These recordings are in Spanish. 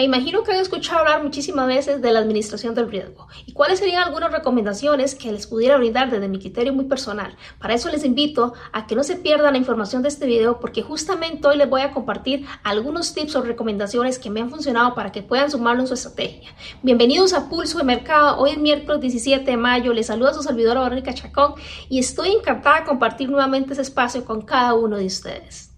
Me imagino que han escuchado hablar muchísimas veces de la administración del riesgo y cuáles serían algunas recomendaciones que les pudiera brindar desde mi criterio muy personal. Para eso les invito a que no se pierdan la información de este video porque justamente hoy les voy a compartir algunos tips o recomendaciones que me han funcionado para que puedan sumarlo en su estrategia. Bienvenidos a Pulso de Mercado. Hoy es miércoles 17 de mayo. Les saluda su servidora Verónica Chacón y estoy encantada de compartir nuevamente ese espacio con cada uno de ustedes.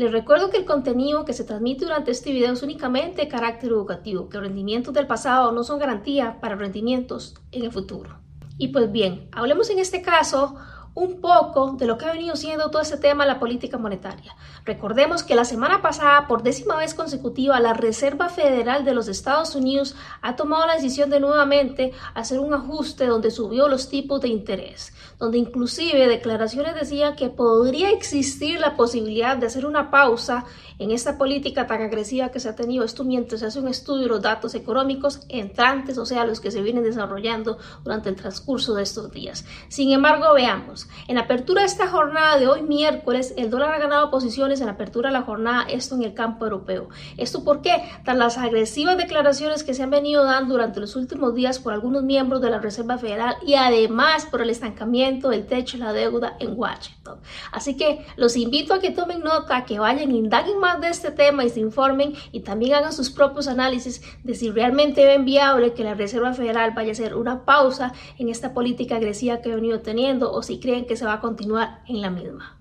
Les recuerdo que el contenido que se transmite durante este video es únicamente de carácter educativo, que los rendimientos del pasado no son garantía para rendimientos en el futuro. Y pues bien, hablemos en este caso un poco de lo que ha venido siendo todo ese tema de la política monetaria. Recordemos que la semana pasada, por décima vez consecutiva, la Reserva Federal de los Estados Unidos ha tomado la decisión de nuevamente hacer un ajuste donde subió los tipos de interés, donde inclusive declaraciones decían que podría existir la posibilidad de hacer una pausa en esta política tan agresiva que se ha tenido. Esto mientras se hace un estudio de los datos económicos entrantes, o sea, los que se vienen desarrollando durante el transcurso de estos días. Sin embargo, veamos. En la apertura de esta jornada de hoy miércoles, el dólar ha ganado posiciones en la apertura de la jornada, esto en el campo europeo. ¿Esto por qué? Tras las agresivas declaraciones que se han venido dando durante los últimos días por algunos miembros de la Reserva Federal y además por el estancamiento del techo de la deuda en Washington. Así que los invito a que tomen nota, que vayan, indaguen más de este tema y se informen y también hagan sus propios análisis de si realmente ven viable que la Reserva Federal vaya a hacer una pausa en esta política agresiva que ha venido teniendo o si creen que se va a continuar en la misma.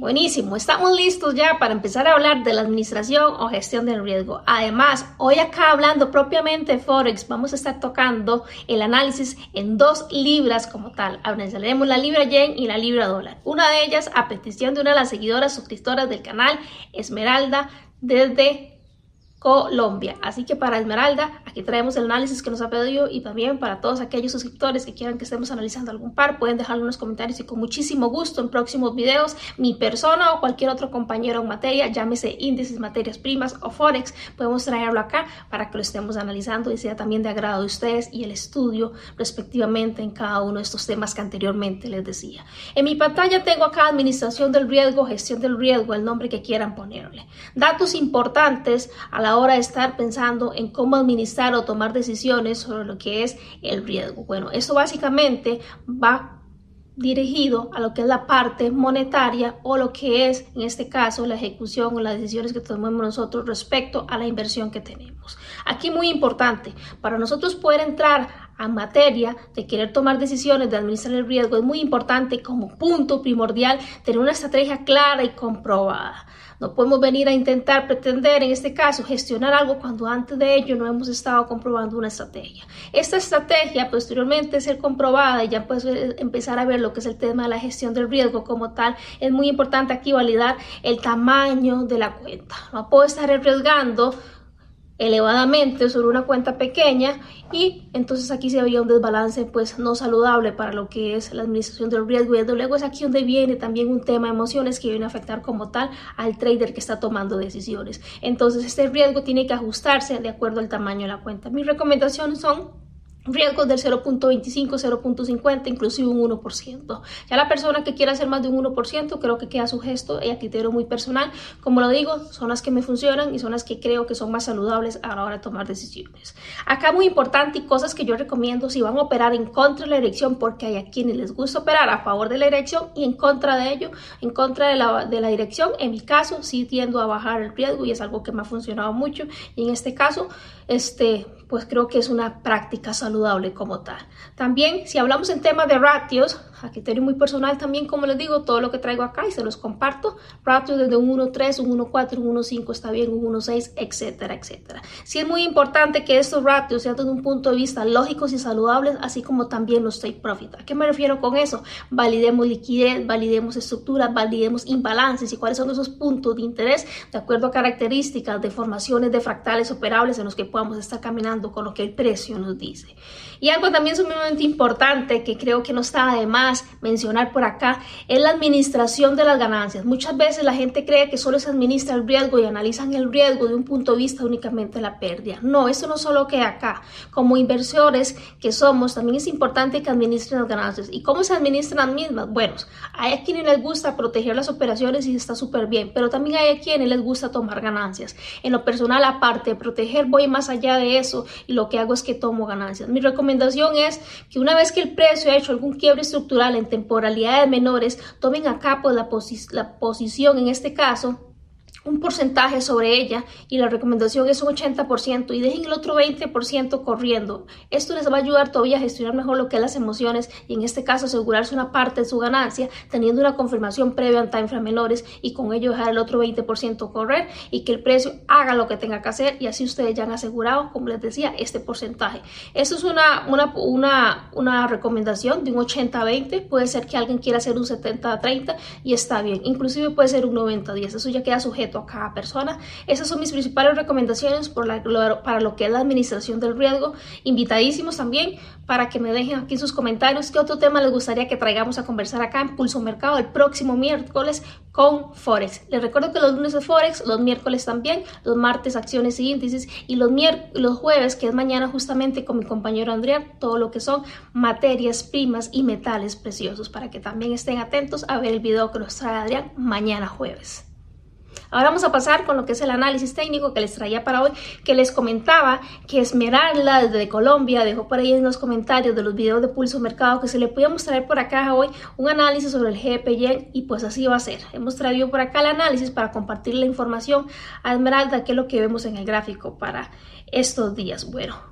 Buenísimo, estamos listos ya para empezar a hablar de la administración o gestión del riesgo. Además, hoy acá hablando propiamente de Forex, vamos a estar tocando el análisis en dos libras como tal. Analizaremos la libra yen y la libra dólar. Una de ellas a petición de una de las seguidoras suscriptoras del canal, Esmeralda, desde Colombia. Así que para Esmeralda, aquí traemos el análisis que nos ha pedido y también para todos aquellos suscriptores que quieran que estemos analizando algún par, pueden dejarlo en los comentarios y con muchísimo gusto en próximos videos, mi persona o cualquier otro compañero en materia, llámese índices, materias primas o forex, podemos traerlo acá para que lo estemos analizando y sea también de agrado de ustedes y el estudio respectivamente en cada uno de estos temas que anteriormente les decía. En mi pantalla tengo acá administración del riesgo, gestión del riesgo, el nombre que quieran ponerle. Datos importantes a la ahora estar pensando en cómo administrar o tomar decisiones sobre lo que es el riesgo. Bueno, eso básicamente va dirigido a lo que es la parte monetaria o lo que es, en este caso, la ejecución o las decisiones que tomemos nosotros respecto a la inversión que tenemos. Aquí muy importante, para nosotros poder entrar a materia de querer tomar decisiones de administrar el riesgo, es muy importante como punto primordial tener una estrategia clara y comprobada. No podemos venir a intentar pretender, en este caso, gestionar algo cuando antes de ello no hemos estado comprobando una estrategia. Esta estrategia posteriormente ser comprobada y ya pues empezar a ver lo que es el tema de la gestión del riesgo como tal, es muy importante aquí validar el tamaño de la cuenta. No puedo estar arriesgando elevadamente sobre una cuenta pequeña y entonces aquí se veía un desbalance pues no saludable para lo que es la administración del riesgo. Y luego es aquí donde viene también un tema de emociones que viene a afectar como tal al trader que está tomando decisiones. Entonces este riesgo tiene que ajustarse de acuerdo al tamaño de la cuenta. Mis recomendaciones son riesgos del 0.25, 0.50, inclusive un 1%. Ya la persona que quiera hacer más de un 1%, creo que queda su gesto y a criterio muy personal. Como lo digo, son las que me funcionan y son las que creo que son más saludables a la hora de tomar decisiones. Acá muy importante y cosas que yo recomiendo si van a operar en contra de la elección, porque hay a quienes les gusta operar a favor de la elección y en contra de ello, en contra de la, de la dirección. En mi caso, sí tiendo a bajar el riesgo y es algo que me ha funcionado mucho. Y en este caso, este, pues creo que es una práctica saludable como tal. También, si hablamos en temas de ratios, a criterio muy personal también, como les digo, todo lo que traigo acá y se los comparto, ratios desde un 1.3, un 1.4, un 1.5 está bien, un 1.6, etcétera, etcétera. Sí es muy importante que estos ratios sean desde un punto de vista lógicos y saludables, así como también los take profit. ¿A qué me refiero con eso? Validemos liquidez, validemos estructura, validemos imbalances y cuáles son esos puntos de interés de acuerdo a características de formaciones de fractales operables en los que podamos estar caminando con lo que el precio nos dice. Y algo también sumamente importante que creo que no está de más mencionar por acá es la administración de las ganancias. Muchas veces la gente cree que solo se administra el riesgo y analizan el riesgo de un punto de vista únicamente la pérdida. No, eso no solo queda acá. Como inversores que somos, también es importante que administren las ganancias. ¿Y cómo se administran las mismas? Bueno, hay a quienes les gusta proteger las operaciones y está súper bien, pero también hay a quienes les gusta tomar ganancias. En lo personal, aparte de proteger, voy más allá de eso y lo que hago es que tomo ganancias. Mi recomendación es que una vez que el precio ha hecho algún quiebre estructural en temporalidades menores, tomen acá pues, la, la posición en este caso un porcentaje sobre ella y la recomendación es un 80% y dejen el otro 20% corriendo. Esto les va a ayudar todavía a gestionar mejor lo que es las emociones y en este caso asegurarse una parte de su ganancia teniendo una confirmación previa en time menores y con ello dejar el otro 20% correr y que el precio haga lo que tenga que hacer y así ustedes ya han asegurado, como les decía, este porcentaje. Esto es una, una, una, una recomendación de un 80-20, puede ser que alguien quiera hacer un 70-30 y está bien, inclusive puede ser un 90-10, eso ya queda sujeto a cada persona. Esas son mis principales recomendaciones por para lo que es la administración del riesgo. Invitadísimos también para que me dejen aquí sus comentarios qué otro tema les gustaría que traigamos a conversar acá en Pulso Mercado el próximo miércoles con Forex. Les recuerdo que los lunes es Forex, los miércoles también, los martes acciones y índices y los, los jueves, que es mañana justamente con mi compañero Andrea, todo lo que son materias primas y metales preciosos para que también estén atentos a ver el video que nos trae Adrián mañana jueves. Ahora vamos a pasar con lo que es el análisis técnico que les traía para hoy, que les comentaba que Esmeralda desde Colombia dejó por ahí en los comentarios de los videos de Pulso Mercado que se le podía mostrar por acá hoy un análisis sobre el GPY y pues así va a ser. Hemos traído por acá el análisis para compartir la información a Esmeralda, que es lo que vemos en el gráfico para estos días. Bueno,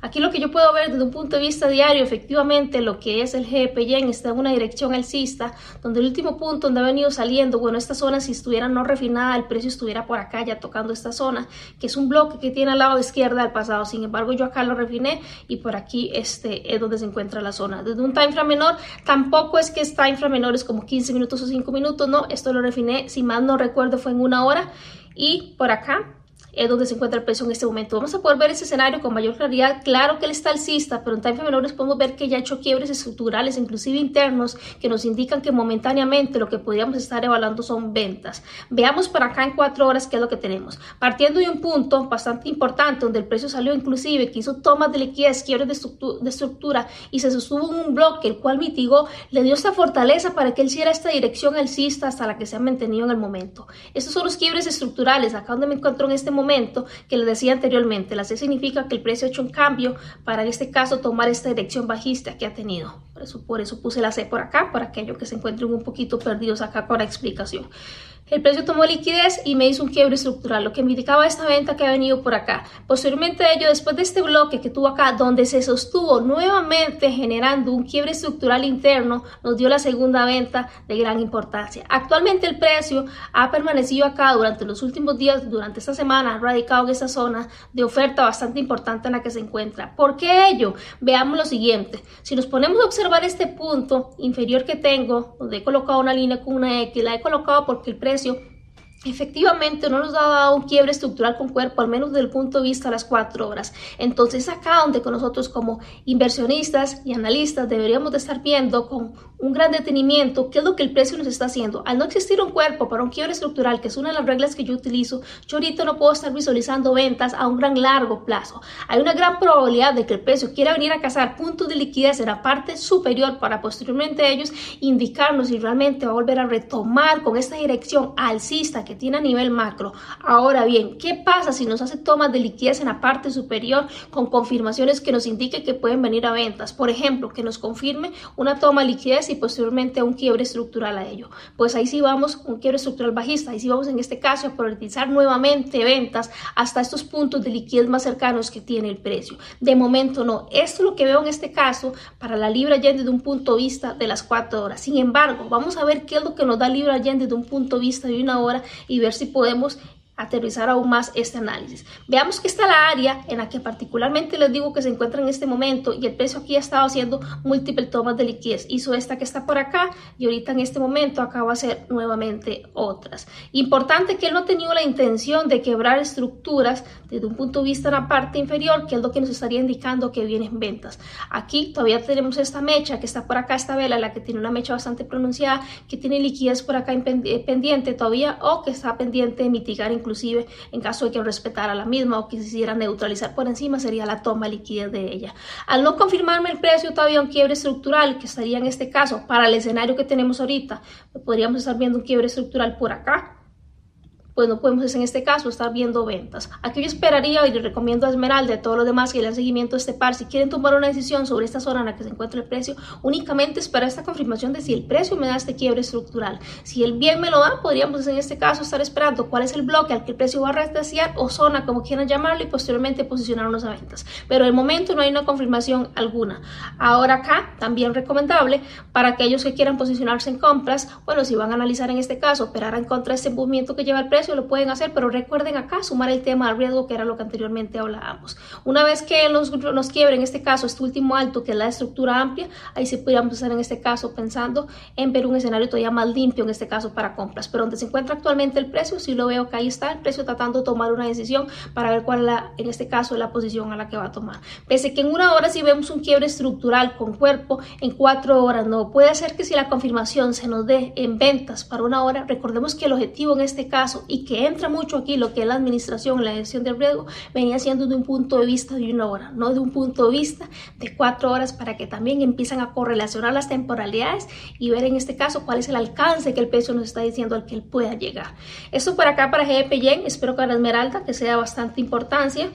Aquí lo que yo puedo ver desde un punto de vista diario, efectivamente lo que es el GPY está en una dirección alcista, donde el último punto donde ha venido saliendo, bueno, esta zona si estuviera no refinada, el precio estuviera por acá ya tocando esta zona, que es un bloque que tiene al lado izquierda del pasado, sin embargo yo acá lo refiné y por aquí este es donde se encuentra la zona. Desde un time frame menor, tampoco es que es time frame menor, es como 15 minutos o 5 minutos, no, esto lo refiné, si mal no recuerdo fue en una hora y por acá es donde se encuentra el precio en este momento. Vamos a poder ver ese escenario con mayor claridad. Claro que él está alcista, pero en time menores podemos ver que ya ha hecho quiebres estructurales, inclusive internos, que nos indican que momentáneamente lo que podríamos estar evaluando son ventas. Veamos para acá en cuatro horas qué es lo que tenemos. Partiendo de un punto bastante importante donde el precio salió inclusive, que hizo tomas de liquidez, quiebres de, estructura, de estructura y se sostuvo en un bloque, el cual mitigó, le dio esta fortaleza para que él hiciera esta dirección alcista hasta la que se ha mantenido en el momento. Estos son los quiebres estructurales, acá donde me encuentro en este momento que les decía anteriormente. La C significa que el precio ha hecho un cambio para en este caso tomar esta dirección bajista que ha tenido. Por eso, por eso puse la C por acá, para aquellos que se encuentren un poquito perdidos acá con la explicación. El precio tomó liquidez y me hizo un quiebre estructural, lo que me indicaba esta venta que ha venido por acá. Posteriormente a ello, después de este bloque que tuvo acá, donde se sostuvo nuevamente generando un quiebre estructural interno, nos dio la segunda venta de gran importancia. Actualmente el precio ha permanecido acá durante los últimos días, durante esta semana, radicado en esta zona de oferta bastante importante en la que se encuentra. ¿Por qué ello? Veamos lo siguiente. Si nos ponemos a observar este punto inferior que tengo, donde he colocado una línea con una X, la he colocado porque el precio precio efectivamente no nos dado un quiebre estructural con cuerpo, al menos desde el punto de vista de las cuatro horas. Entonces acá donde nosotros como inversionistas y analistas deberíamos de estar viendo con un gran detenimiento qué es lo que el precio nos está haciendo. Al no existir un cuerpo para un quiebre estructural, que es una de las reglas que yo utilizo, yo ahorita no puedo estar visualizando ventas a un gran largo plazo. Hay una gran probabilidad de que el precio quiera venir a cazar puntos de liquidez en la parte superior para posteriormente ellos indicarnos si realmente va a volver a retomar con esta dirección alcista que tiene a nivel macro. Ahora bien, ¿qué pasa si nos hace tomas de liquidez en la parte superior con confirmaciones que nos indique que pueden venir a ventas? Por ejemplo, que nos confirme una toma de liquidez y posteriormente un quiebre estructural a ello. Pues ahí sí vamos, un quiebre estructural bajista, ahí sí vamos en este caso a priorizar nuevamente ventas hasta estos puntos de liquidez más cercanos que tiene el precio. De momento no. Esto es lo que veo en este caso para la libra yen desde un punto de vista de las cuatro horas. Sin embargo, vamos a ver qué es lo que nos da libra yen desde un punto de vista de una hora y ver si podemos aterrizar aún más este análisis. Veamos que está la área en la que particularmente les digo que se encuentra en este momento y el precio aquí ha estado haciendo múltiples tomas de liquidez. Hizo esta que está por acá y ahorita en este momento acaba de hacer nuevamente otras. Importante que él no ha tenido la intención de quebrar estructuras desde un punto de vista en la parte inferior, que es lo que nos estaría indicando que vienen ventas. Aquí todavía tenemos esta mecha que está por acá, esta vela, la que tiene una mecha bastante pronunciada, que tiene liquidez por acá pendiente todavía o que está pendiente de mitigar inclusive en caso de que respetara la misma o quisiera neutralizar por encima sería la toma liquidez de ella. Al no confirmarme el precio todavía un quiebre estructural que estaría en este caso para el escenario que tenemos ahorita, podríamos estar viendo un quiebre estructural por acá pues no podemos en este caso estar viendo ventas. Aquí yo esperaría y le recomiendo a Esmeralda y a todos los demás que le dan seguimiento a este par, si quieren tomar una decisión sobre esta zona en la que se encuentra el precio, únicamente espera esta confirmación de si el precio me da este quiebre estructural. Si el bien me lo da, podríamos en este caso estar esperando cuál es el bloque al que el precio va a rastrear o zona, como quieran llamarlo, y posteriormente posicionarnos a ventas. Pero de momento no hay una confirmación alguna. Ahora acá, también recomendable para aquellos que quieran posicionarse en compras, bueno, si van a analizar en este caso, operar en contra de este movimiento que lleva el precio, lo pueden hacer, pero recuerden acá sumar el tema al riesgo que era lo que anteriormente hablábamos. Una vez que nos, nos quiebre, en este caso, este último alto, que es la estructura amplia, ahí sí podríamos estar en este caso pensando en ver un escenario todavía más limpio, en este caso para compras. Pero donde se encuentra actualmente el precio, sí lo veo que ahí está el precio tratando de tomar una decisión para ver cuál es la, en este caso, la posición a la que va a tomar. Pese que en una hora si vemos un quiebre estructural con cuerpo, en cuatro horas no. Puede ser que si la confirmación se nos dé en ventas para una hora, recordemos que el objetivo en este caso y que entra mucho aquí lo que es la administración, la gestión del riesgo, venía siendo de un punto de vista de una hora, no de un punto de vista de cuatro horas para que también empiezan a correlacionar las temporalidades y ver en este caso cuál es el alcance que el peso nos está diciendo al que él pueda llegar. Esto por acá para GP Yen, espero que para Esmeralda que sea bastante importancia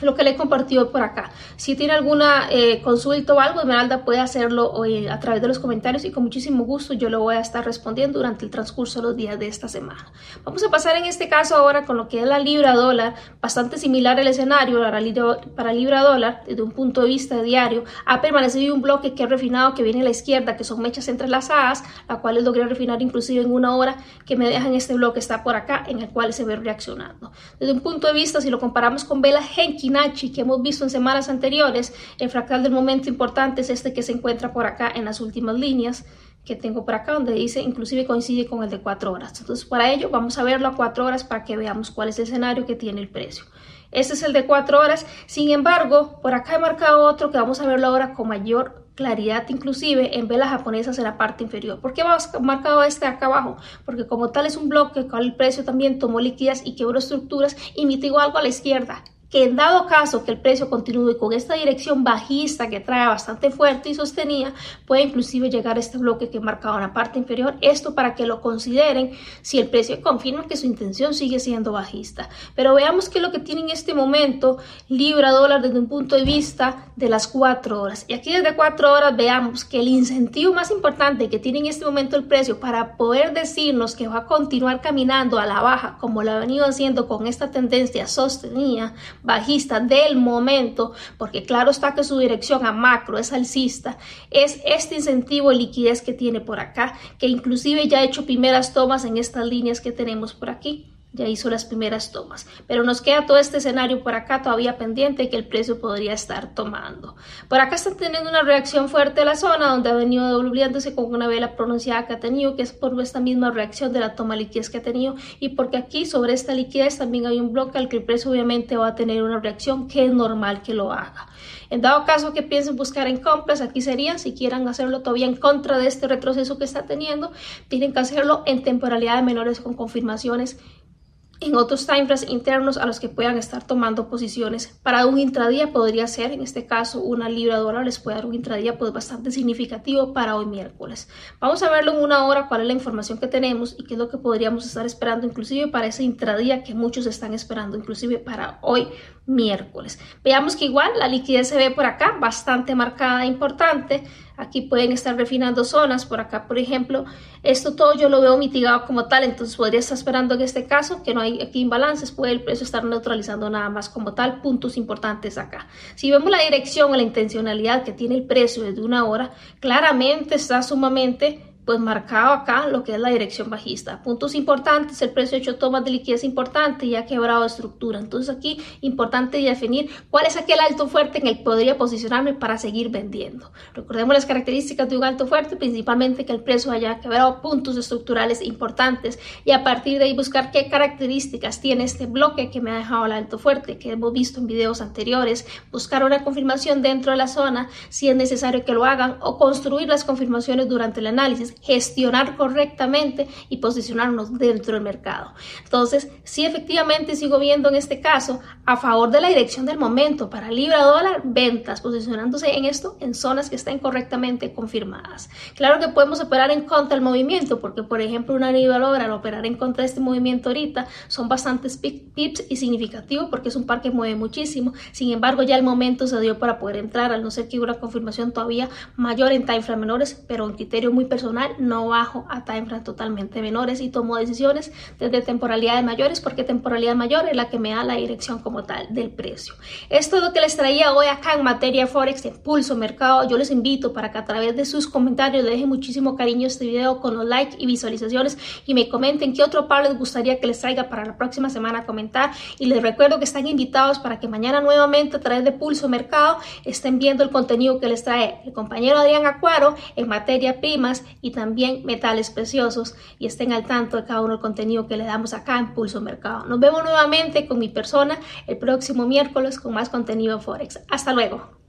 lo que le he compartido por acá. Si tiene alguna eh, consulta o algo, Esmeralda puede hacerlo hoy a través de los comentarios y con muchísimo gusto yo lo voy a estar respondiendo durante el transcurso de los días de esta semana. Vamos a pasar en este caso ahora con lo que es la libra dólar, bastante similar el escenario para libra, libra dólar desde un punto de vista diario. Ha permanecido un bloque que he refinado que viene a la izquierda, que son mechas entrelazadas, la cual logré refinar inclusive en una hora que me dejan este bloque está por acá en el cual se ve reaccionando. Desde un punto de vista, si lo comparamos con vela Genki, que hemos visto en semanas anteriores, el fractal del momento importante es este que se encuentra por acá en las últimas líneas que tengo por acá, donde dice inclusive coincide con el de cuatro horas. Entonces, para ello vamos a verlo a cuatro horas para que veamos cuál es el escenario que tiene el precio. Este es el de cuatro horas. Sin embargo, por acá he marcado otro que vamos a verlo ahora con mayor claridad inclusive en velas japonesas en la parte inferior. ¿Por qué hemos marcado este acá abajo? Porque como tal es un bloque con el precio también tomó liquidez y quebró estructuras y mitigó algo a la izquierda que en dado caso que el precio continúe con esta dirección bajista que trae bastante fuerte y sostenida, puede inclusive llegar a este bloque que he marcado en la parte inferior. Esto para que lo consideren si el precio confirma que su intención sigue siendo bajista. Pero veamos qué es lo que tiene en este momento libra dólar desde un punto de vista de las cuatro horas. Y aquí desde cuatro horas veamos que el incentivo más importante que tiene en este momento el precio para poder decirnos que va a continuar caminando a la baja como lo ha venido haciendo con esta tendencia sostenida bajista del momento, porque claro está que su dirección a macro es alcista, es este incentivo de liquidez que tiene por acá, que inclusive ya ha hecho primeras tomas en estas líneas que tenemos por aquí ya hizo las primeras tomas. Pero nos queda todo este escenario por acá todavía pendiente que el precio podría estar tomando. Por acá está teniendo una reacción fuerte de la zona donde ha venido devolviéndose con una vela pronunciada que ha tenido, que es por esta misma reacción de la toma liquidez que ha tenido y porque aquí sobre esta liquidez también hay un bloque al que el precio obviamente va a tener una reacción que es normal que lo haga. En dado caso que piensen buscar en compras, aquí serían, si quieran hacerlo todavía en contra de este retroceso que está teniendo, tienen que hacerlo en temporalidades menores con confirmaciones en otros timeframes internos a los que puedan estar tomando posiciones. Para un intradía podría ser, en este caso, una libra dólar les puede dar un intradía pues bastante significativo para hoy miércoles. Vamos a verlo en una hora cuál es la información que tenemos y qué es lo que podríamos estar esperando inclusive para ese intradía que muchos están esperando inclusive para hoy miércoles. Veamos que igual la liquidez se ve por acá bastante marcada e importante. Aquí pueden estar refinando zonas, por acá por ejemplo, esto todo yo lo veo mitigado como tal, entonces podría estar esperando en este caso que no hay aquí imbalances, puede el precio estar neutralizando nada más como tal, puntos importantes acá. Si vemos la dirección o la intencionalidad que tiene el precio desde una hora, claramente está sumamente pues marcado acá lo que es la dirección bajista. Puntos importantes, el precio hecho tomas de liquidez importante y ha quebrado estructura. Entonces aquí importante definir cuál es aquel alto fuerte en el que podría posicionarme para seguir vendiendo. Recordemos las características de un alto fuerte, principalmente que el precio haya quebrado puntos estructurales importantes y a partir de ahí buscar qué características tiene este bloque que me ha dejado el alto fuerte, que hemos visto en videos anteriores, buscar una confirmación dentro de la zona si es necesario que lo hagan o construir las confirmaciones durante el análisis gestionar correctamente y posicionarnos dentro del mercado. Entonces, si efectivamente sigo viendo en este caso a favor de la dirección del momento para libra dólar, ventas, posicionándose en esto en zonas que estén correctamente confirmadas. Claro que podemos operar en contra del movimiento, porque por ejemplo una libra dólar al operar en contra de este movimiento ahorita son bastantes pips y significativo porque es un par que mueve muchísimo. Sin embargo, ya el momento se dio para poder entrar, al no ser que hubiera una confirmación todavía mayor en timeframe menores, pero un criterio muy personal no bajo a timeframes totalmente menores y tomo decisiones desde temporalidades mayores porque temporalidad mayor es la que me da la dirección como tal del precio. Esto es lo que les traía hoy acá en materia Forex de Pulso Mercado. Yo les invito para que a través de sus comentarios dejen muchísimo cariño este video con los likes y visualizaciones y me comenten qué otro par les gustaría que les traiga para la próxima semana a comentar y les recuerdo que están invitados para que mañana nuevamente a través de Pulso Mercado estén viendo el contenido que les trae el compañero Adrián Acuaro en materia primas y también metales preciosos y estén al tanto de cada uno del contenido que le damos acá en Pulso Mercado. Nos vemos nuevamente con mi persona el próximo miércoles con más contenido Forex. Hasta luego.